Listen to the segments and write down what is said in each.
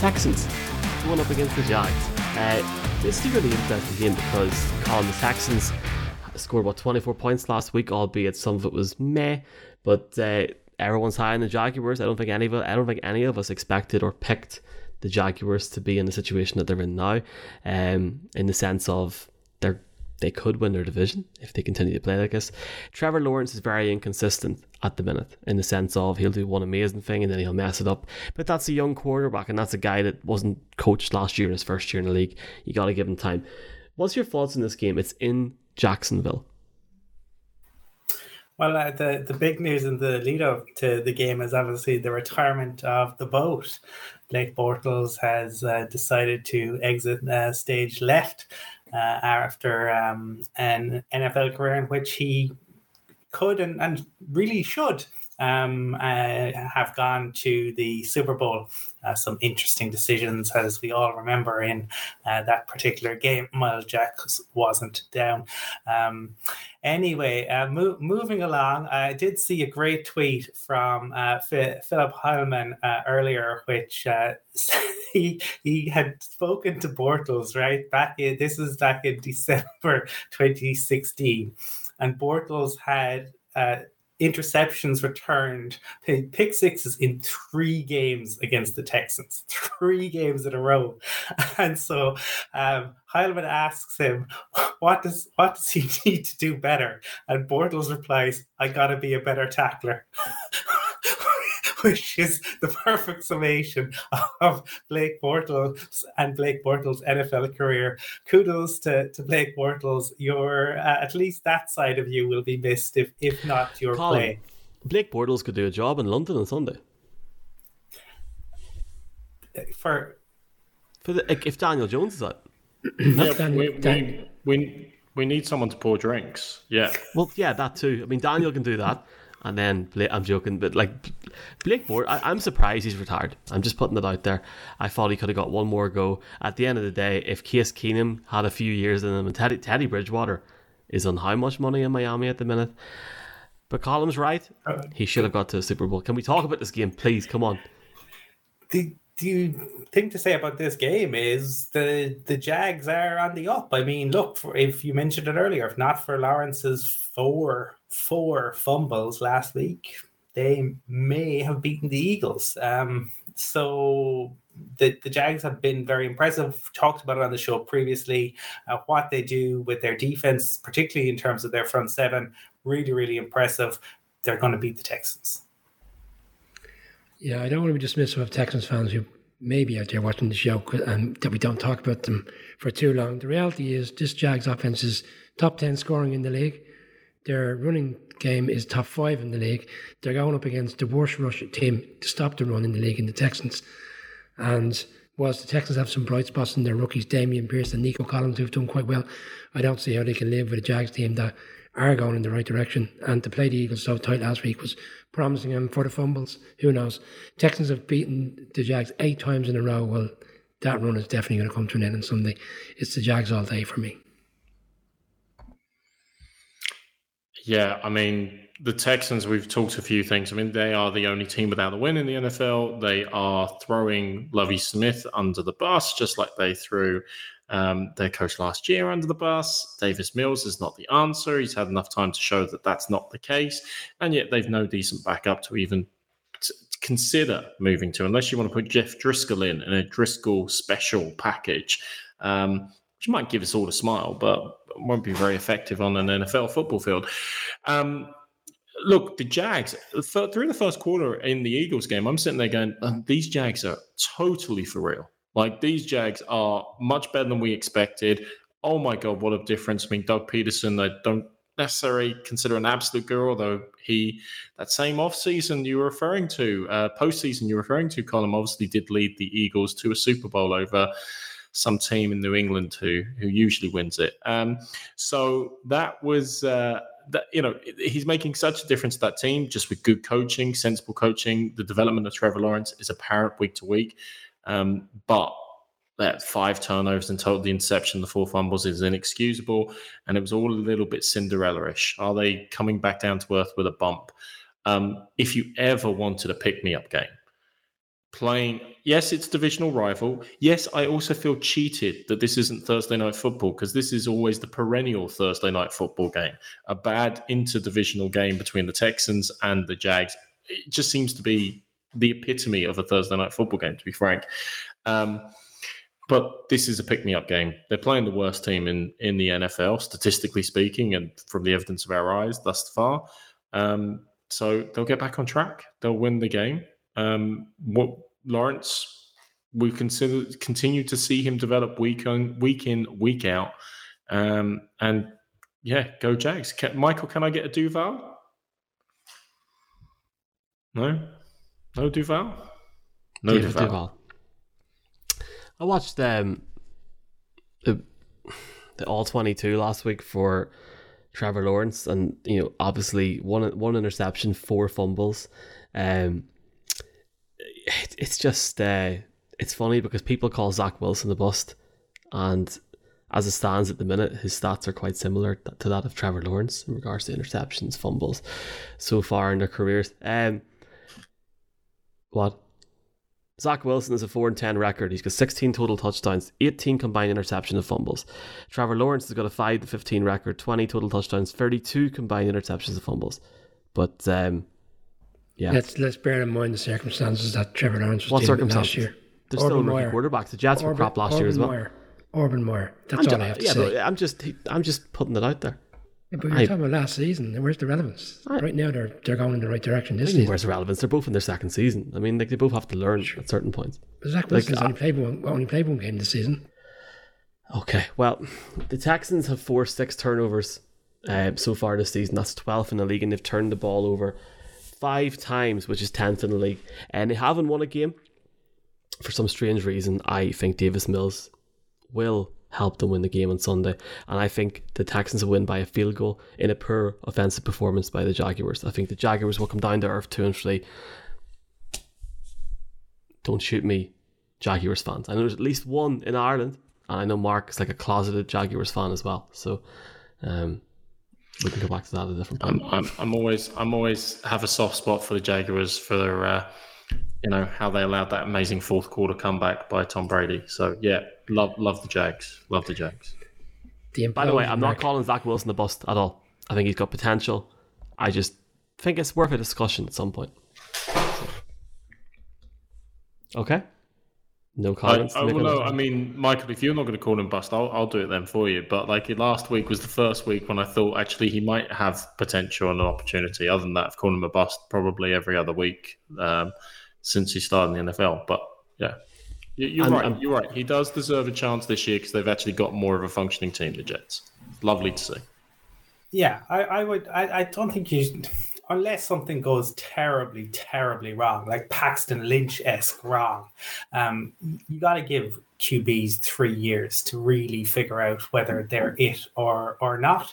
Texans going up against the Jags. Uh, this is a really interesting game because Colin, the Texans scored about 24 points last week, albeit some of it was meh. But uh, everyone's high on the Jaguars. I don't think any of I don't think any of us expected or picked the Jaguars to be in the situation that they're in now. Um, in the sense of they're they could win their division if they continue to play like this. Trevor Lawrence is very inconsistent at the minute in the sense of he'll do one amazing thing and then he'll mess it up. But that's a young quarterback and that's a guy that wasn't coached last year in his first year in the league. You got to give him time. What's your thoughts on this game? It's in Jacksonville. Well, uh, the the big news in the lead up to the game is obviously the retirement of the boat. Blake Bortles has uh, decided to exit uh, stage left uh, after um, an NFL career in which he could and, and really should um, uh, have gone to the Super Bowl. Uh, some interesting decisions, as we all remember, in uh, that particular game. Myles Jack wasn't down. Um, anyway, uh, mo- moving along, I did see a great tweet from uh, F- Philip Heilman uh, earlier, which he he had spoken to Bortles right back in this is back in December 2016, and Bortles had interceptions returned, pick sixes in three games against the Texans, three games in a row. And so um, Heilman asks him, "What does what does he need to do better?" And Bortles replies, "I got to be a better tackler." which is the perfect summation of Blake Bortles and Blake Bortles' NFL career. Kudos to, to Blake Bortles. Your uh, at least that side of you will be missed if if not your Colin, play. Blake Bortles could do a job in London on Sunday. For for the, if Daniel Jones is that. yeah, we, we, we, we need someone to pour drinks. Yeah. Well, yeah, that too. I mean, Daniel can do that. And then Blake, I'm joking, but like Blake Board, I, am surprised he's retired. I'm just putting it out there. I thought he could have got one more go. At the end of the day, if Case Keenum had a few years in him, and Teddy, Teddy Bridgewater is on how much money in Miami at the minute? But Colum's right. Uh, he should have got to a Super Bowl. Can we talk about this game, please? Come on. The the thing to say about this game is the the Jags are on the up. I mean, look, for, if you mentioned it earlier, if not for Lawrence's four four fumbles last week, they may have beaten the Eagles. Um, so the, the Jags have been very impressive. Talked about it on the show previously. Uh, what they do with their defense, particularly in terms of their front seven, really, really impressive. They're going to beat the Texans. Yeah, I don't want to be dismissive of Texans fans who may be out there watching the show and that we don't talk about them for too long. The reality is, this Jags offense is top 10 scoring in the league. Their running game is top five in the league. They're going up against the worst rush team to stop the run in the league in the Texans. And whilst the Texans have some bright spots in their rookies, Dameon Pierce and Nico Collins, who've done quite well, I don't see how they can live with a Jags team that are going in the right direction. And to play the Eagles so tight last week was promising them for the fumbles. Who knows? Texans have beaten the Jags eight times in a row. Well, that run is definitely going to come to an end on Sunday. It's the Jags all day for me. Yeah, I mean, the Texans, we've talked a few things. I mean, they are the only team without a win in the NFL. They are throwing Lovie Smith under the bus, just like they threw um, their coach last year under the bus. Davis Mills is not the answer. He's had enough time to show that that's not the case. And yet they've no decent backup to even consider moving to, unless you want to put Jeff Driskel in in a Driskel special package. Um, which might give us all a smile, but won't be very effective on an NFL football field. Um, look, the Jags through the first quarter in the Eagles game, I'm sitting there going, um, these Jags are totally for real. Like these Jags are much better than we expected. Oh my god, what a difference! I mean, Doug Pederson, I don't necessarily consider an absolute guru, although he that same off season you were referring to, uh, postseason you're referring to, Colin obviously did lead the Eagles to a Super Bowl over some team in New England who who usually wins it. Um, so that was uh, that. You know, he's making such a difference to that team just with good coaching, sensible coaching. The development of Trevor Lawrence is apparent week to week, um, but. That five turnovers and total the interception, the four fumbles is inexcusable, and it was all a little bit Cinderella-ish. Are they coming back down to earth with a bump? Um, if you ever wanted a pick-me-up game, playing. Yes, it's divisional rival. Yes, I also feel cheated that this isn't Thursday night football because this is always the perennial Thursday night football game. A bad interdivisional game between the Texans and the Jags. It just seems to be the epitome of a Thursday night football game, to be frank. Um, but this is a pick me up game. They're playing the worst team in, in the NFL, statistically speaking, and from the evidence of our eyes thus far. Um, so they'll get back on track. They'll win the game. Um, what Lawrence, we consider continue to see him develop week on week in week out, um, and yeah, go Jags. Can, Michael, can I get a Duval? No, no Duval. No David Duval. Duval. I watched um, the the all twenty two last week for Trevor Lawrence, and you know, obviously one one interception, four fumbles. Um, it, it's just uh, it's funny because people call Zach Wilson the bust, and as it stands at the minute, his stats are quite similar to that of Trevor Lawrence in regards to interceptions, fumbles, so far in their careers. Um, what? Zach Wilson has a 4 and 10 record. He's got 16 total touchdowns, 18 combined interception and fumbles. Trevor Lawrence has got a 5 to 15 record, 20 total touchdowns, 32 combined interceptions and fumbles. But um, yeah, Let's let's bear in mind the circumstances that Trevor Lawrence was what dealing with last year. They're still Urban rookie Meyer. quarterbacks. The Jets were crap last year as well. Meyer. Urban Meyer. That's I'm all ju- I have to yeah, say. I'm just I'm just putting it out there. Yeah, but you're I- talking about last season. Where's the relevance? I- right now, they're they're going in the right direction this season. where's the relevance? They're both in their second season. I mean, like they both have to learn at certain points. But Zach like, Wilson's uh, only played one only played one game this season. Okay, well, the Texans have forced six turnovers uh, so far this season. That's 12th in the league, and they've turned the ball over five times, which is 10th in the league. And they haven't won a game. For some strange reason, I think Davis Mills will help them win the game on Sunday. And I think the Texans will win by a field goal in a poor offensive performance by the Jaguars. I think the Jaguars will come down to earth two and three. Don't shoot me, Jaguars fans. I know there's at least one in Ireland, and I know Mark is like a closeted Jaguars fan as well. So um, we can go back to that at a different point. I'm, I'm, I'm always I'm always have a soft spot for the Jaguars for their uh, you know how they allowed that amazing fourth quarter comeback by Tom Brady. So yeah, love love the Jags, love the Jags. The By the way, I'm not calling Zach Wilson the bust at all. I think he's got potential. I just think it's worth a discussion at some point. Okay. No I, comments. I, to make well, no. I mean, Michael, if you're not going to call him bust, I'll, I'll do it then for you. But like last week was the first week when I thought actually he might have potential and an opportunity. Other than that, I've called him a bust probably every other week um, since he started in the NFL. But yeah, You- you're I'm- right. I'm- you're right. He does deserve a chance this year because they've actually got more of a functioning team, the Jets. Lovely to see. Yeah, I, I would. I, I don't think you, unless something goes terribly, terribly wrong, like Paxton Lynch esque wrong. Um, you got to give QBs three years to really figure out whether they're it or or not.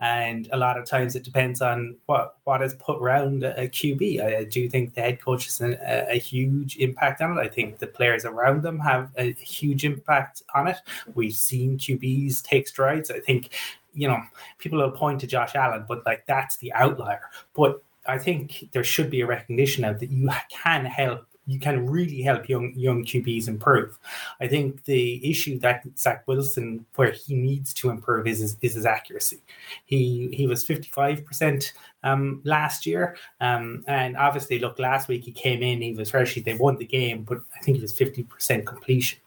And a lot of times it depends on what what is put around a, QB. I, I do think the head coach has a, a huge impact on it. I think the players around them have a huge impact on it. We've seen QBs take strides. I think you know, people will point to Josh Allen, but like that's the outlier. But I think there should be a recognition of that you can help. You can really help young young QBs improve. I think the issue that Zach Wilson, where he needs to improve, is his, is his accuracy. He he was fifty five percent um, last year, um, and obviously, look, last week he came in, he was fresh, they won the game, but I think he was fifty percent completion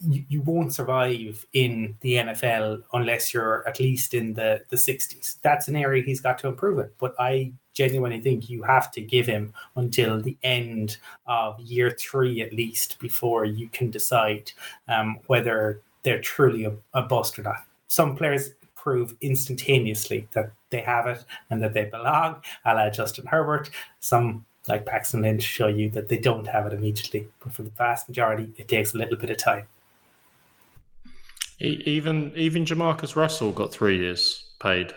you, you won't survive in the NFL unless you're at least in the, the 60s. That's an area he's got to improve in. But I genuinely think you have to give him until the end of year three at least before you can decide um, whether they're truly a, a bust or not. Some players prove instantaneously that they have it and that they belong, a la Justin Herbert. Some like Paxton Lynch show you that they don't have it immediately. But for the vast majority, it takes a little bit of time. Even even Jamarcus Russell got three years paid.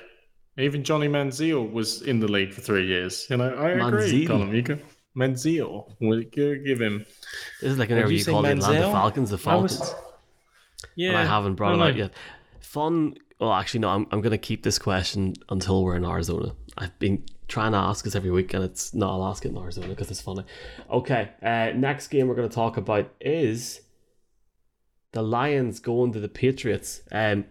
Even Johnny Manziel was in the league for three years. You know, I agree, Manziel. Colin. You can Manziel. We'll give him. This is like What whenever did you you say, call the Atlanta Manziel? Falcons the I was- Falcons. Yeah, and I haven't brought it out yet. Fun. Well, actually, no. I'm, I'm going to keep this question until we're in Arizona, I've been trying to ask us every week, and it's not. I'll ask it in Arizona because it's funny. Okay, uh, next game we're going to talk about is the Lions going to the Patriots. Um,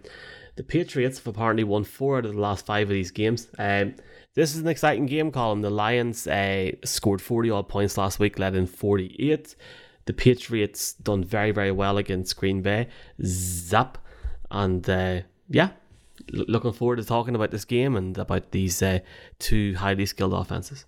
the Patriots have apparently won four out of the last five of these games. Um, this is an exciting game, Colin. The Lions uh, scored 40 odd points last week, led in 48. The Patriots done very, very well against Green Bay. Zap. And uh, yeah, looking forward to talking about this game and about these uh, two highly skilled offenses.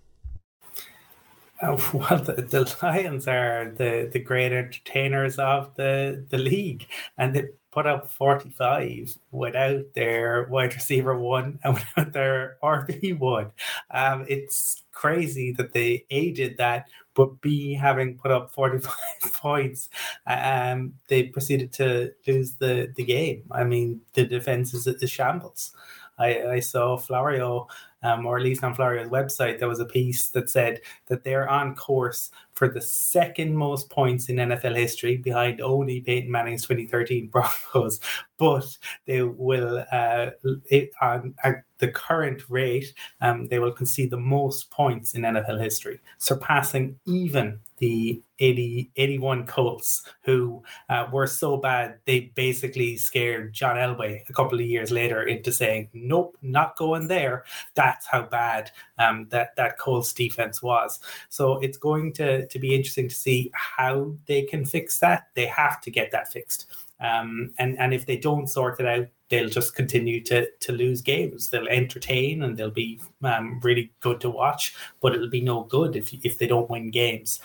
Well, the, the Lions are the, the great entertainers of the, the league, and they put up 45 without their wide receiver one and without their RB one. Um, it's crazy that they A did that, but B having put up 45 points, um, they proceeded to lose the, the game. I mean, the defense is a shambles. I, I saw Florio um, or at least on Florio's website, there was a piece that said that they're on course for the second most points in NFL history behind only Peyton Manning's 2013 Broncos. But they will, uh, it, on at the current rate, um, they will concede the most points in NFL history, surpassing even the 80, 81 Colts, who uh, were so bad they basically scared John Elway a couple of years later into saying, "Nope, not going there." That's how bad um, that that Colts defense was. So it's going to to be interesting to see how they can fix that. They have to get that fixed. Um, and and if they don't sort it out, they'll just continue to to lose games. They'll entertain and they'll be um, really good to watch, but it'll be no good if if they don't win games.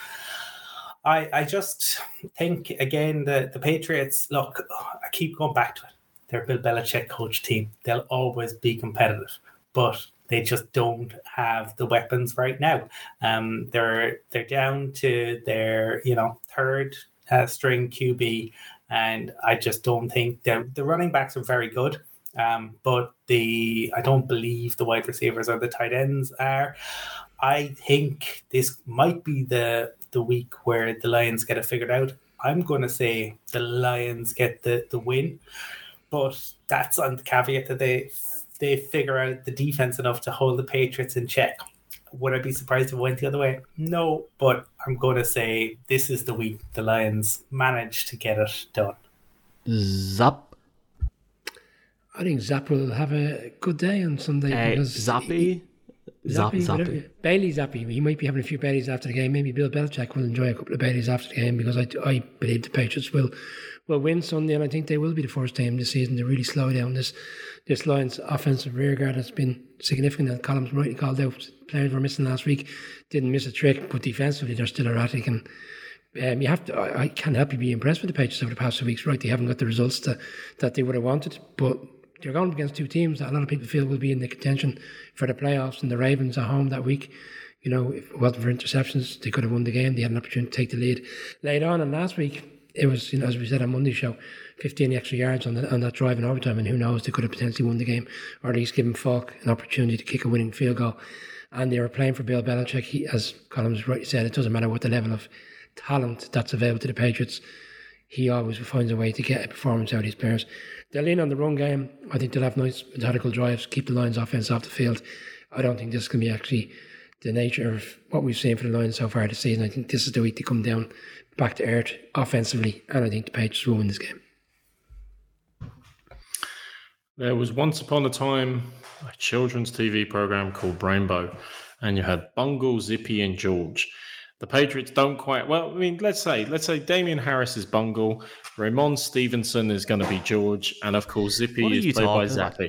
I I just think again the the Patriots look. I keep going back to it. They're Bill Belichick coach team. They'll always be competitive, but they just don't have the weapons right now. Um, they're they're down to their you know third uh, string QB and I just don't think the the running backs are very good. Um, but the I don't believe the wide receivers or the tight ends are. I think this might be the the week where the Lions get it figured out. I'm going to say the Lions get the the win, but that's on the caveat that they they figure out the defense enough to hold the Patriots in check. Would I be surprised if it went the other way? No, but I'm going to say this is the week the Lions managed to get it done. Zap. I think Zap will have a good day on Sunday. Uh, because Zappy. Zap, Zappy, Zappy. Bailey Zappe. He might be having a few Baileys after the game. Maybe Bill Belichick will enjoy a couple of Baileys after the game because I, I believe the Patriots will will win Sunday, and I think they will be the first team this season to really slow down this this Lions offensive rear guard has been significant. And Columns rightly called out players were missing last week, didn't miss a trick, but defensively they're still erratic and. Um, you have to. I, I can't help you be impressed with the Patriots over the past few weeks. Right, they haven't got the results that, that they would have wanted, but they're going against two teams that a lot of people feel will be in the contention for the playoffs. And the Ravens at home that week, you know, if it wasn't for interceptions, they could have won the game. They had an opportunity to take the lead late on. And last week, it was, you know, as we said on Monday's show, 15 extra yards on, the, on that drive in overtime. And who knows, they could have potentially won the game or at least given Folk an opportunity to kick a winning field goal. And they were playing for Bill Belichick. He, as Collins rightly said, it doesn't matter what the level of talent that's available to the Patriots. He always finds a way to get a performance out of his players. They'll lean on the run game. I think they'll have nice methodical drives, keep the Lions offense off the field. I don't think this can be actually the nature of what we've seen for the Lions so far this season. I think this is the week to come down back to earth offensively, and I think the Patriots will win this game. There was once upon a time a children's TV program called Rainbow, and you had Bungle, Zippy, and George. The Patriots don't quite well. I mean, let's say let's say Damien Harris is Bungle, Ramon Stevenson is going to be George, and of course Zippy is played by talking about?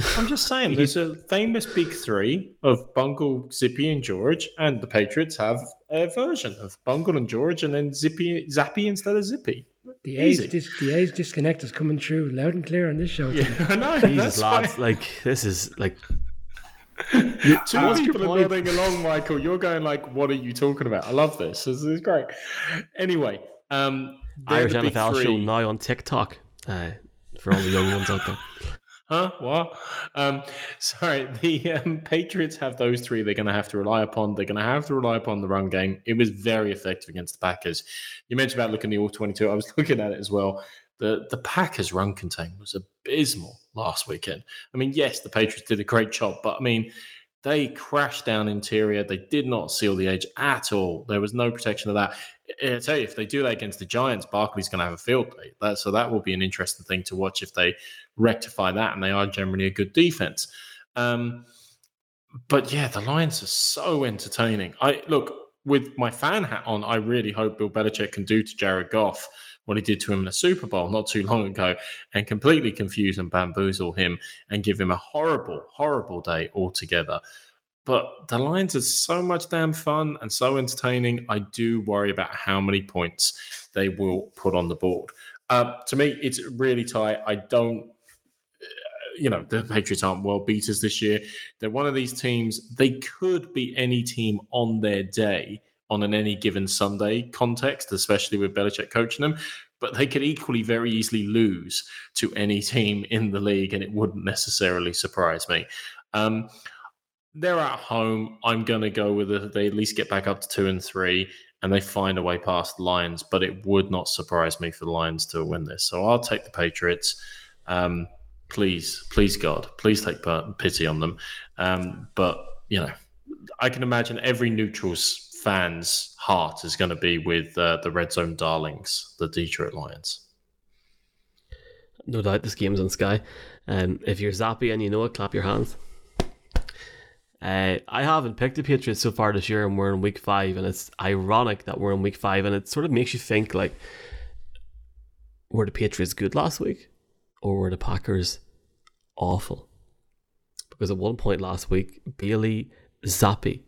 Zappy. I'm just saying, there's a famous big three of Bungle, Zippy, and George, and the Patriots have a version of Bungle and George, and then Zippy, Zappy instead of Zippy. The age, Easy. dis, the age disconnect is coming through loud and clear on this show. Yeah, I know. Jesus, lads. why- Like, this is like. Two What's people are point? nodding along, Michael. You're going like, "What are you talking about?" I love this. This is great. Anyway, um, they're Irish the big NFL show three. now on TikTok uh, for all the young ones out there. Huh? What? Um, sorry, the um, Patriots have those three they're going to have to rely upon. They're going to have to rely upon the run game. It was very effective against the Packers. You mentioned about looking at the All 22. I was looking at it as well. The, the Packers' run contain was abysmal last weekend. I mean, yes, the Patriots did a great job, but I mean, They crashed down interior. They did not seal the edge at all. There was no protection of that. I tell you, if they do that against the Giants, Barkley's going to have a field day. That, so that will be an interesting thing to watch if they rectify that, and they are generally a good defense. Um, but yeah, the Lions are so entertaining. I look with my fan hat on. I really hope Bill Belichick can do to Jared Goff what he did to him in the Super Bowl not too long ago and completely confuse and bamboozle him and give him a horrible, horrible day altogether. But the Lions are so much damn fun and so entertaining. I do worry about how many points they will put on the board. Uh, to me, it's really tight. I don't you know, the Patriots aren't world beaters this year. They're one of these teams, they could be any team on their day on an any given Sunday context, especially with Belichick coaching them. But they could equally very easily lose to any team in the league, and it wouldn't necessarily surprise me. Um, they're at home. I'm going to go with it. They at least get back up to two and three, and they find a way past the Lions. But it would not surprise me for the Lions to win this. So I'll take the Patriots. Um, please, please, God, please take pity on them. Um, but you know, I can imagine every neutral's fans' heart is going to be with uh, the red zone darlings, the Detroit Lions. No doubt, this game's on Sky. Um, if you're zappy and you know it, clap your hands. Uh, I haven't picked the Patriots so far this year, and we're in week five, and it's ironic that we're in week five, and it sort of makes you think like, were the Patriots good last week, or were the Packers awful? Because at one point last week, Bailey Zappe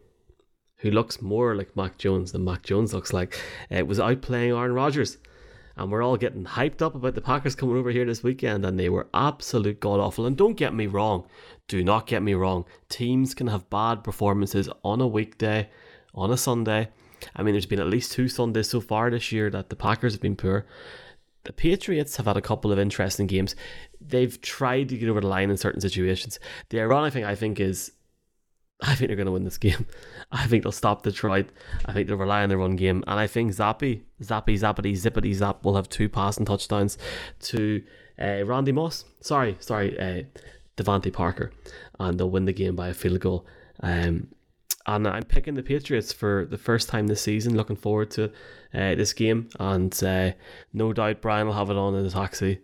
who looks more like Mac Jones than Mac Jones looks like, uh, was out playing Aaron Rodgers. And we're all getting hyped up about the Packers coming over here this weekend, and they were absolute god awful. And don't get me wrong, do not get me wrong. Teams can have bad performances on a weekday, on a Sunday. I mean, there's been at least two Sundays so far this year that the Packers have been poor. The Patriots have had a couple of interesting games. They've tried to get over the line in certain situations. The ironic thing, I think, is I think they're going to win this game. I think they'll stop Detroit. I think they'll rely on their run game. And I think Zappe, Zappe, Zappity, Zippity Zap will have two passing touchdowns to uh, Randy Moss. Sorry, sorry, uh, DeVante Parker. And they'll win the game by a field goal. Um, and I'm picking the Patriots for the first time this season. Looking forward to uh, this game. And uh, no doubt Brian will have it on in the taxi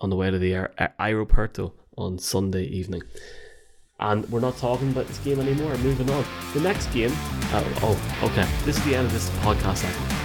on the way to the aer- aeroporto on Sunday evening and we're not talking about this game anymore. Moving on. The next game. Uh, oh, okay. This is the end of this podcast.